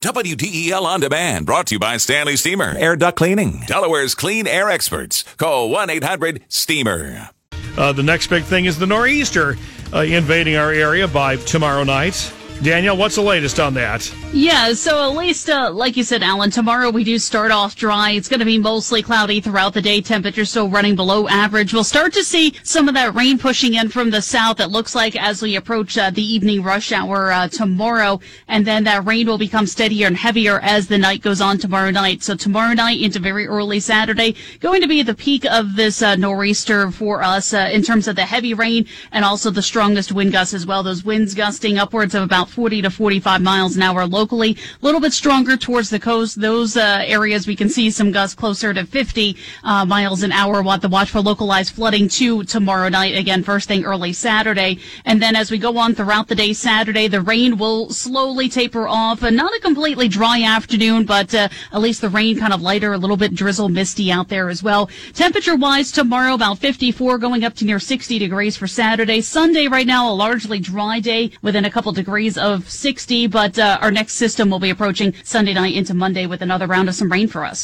WDEL On Demand, brought to you by Stanley Steamer. Air duct cleaning. Delaware's clean air experts. Call 1 800 STEAMER. Uh, the next big thing is the nor'easter uh, invading our area by tomorrow night. Danielle, what's the latest on that? Yeah, so at least, uh, like you said, Alan, tomorrow we do start off dry. It's going to be mostly cloudy throughout the day. Temperatures still running below average. We'll start to see some of that rain pushing in from the south. It looks like as we approach uh, the evening rush hour uh, tomorrow, and then that rain will become steadier and heavier as the night goes on tomorrow night. So tomorrow night into very early Saturday, going to be the peak of this uh, nor'easter for us uh, in terms of the heavy rain and also the strongest wind gusts as well. Those winds gusting upwards of about 40 to 45 miles an hour locally. A little bit stronger towards the coast. Those uh, areas we can see some gusts closer to 50 uh, miles an hour. Want the watch for localized flooding too tomorrow night. Again, first thing early Saturday. And then as we go on throughout the day Saturday, the rain will slowly taper off. Uh, not a completely dry afternoon, but uh, at least the rain kind of lighter, a little bit drizzle, misty out there as well. Temperature wise, tomorrow about 54, going up to near 60 degrees for Saturday. Sunday right now, a largely dry day within a couple degrees of 60, but uh, our next system will be approaching Sunday night into Monday with another round of some rain for us.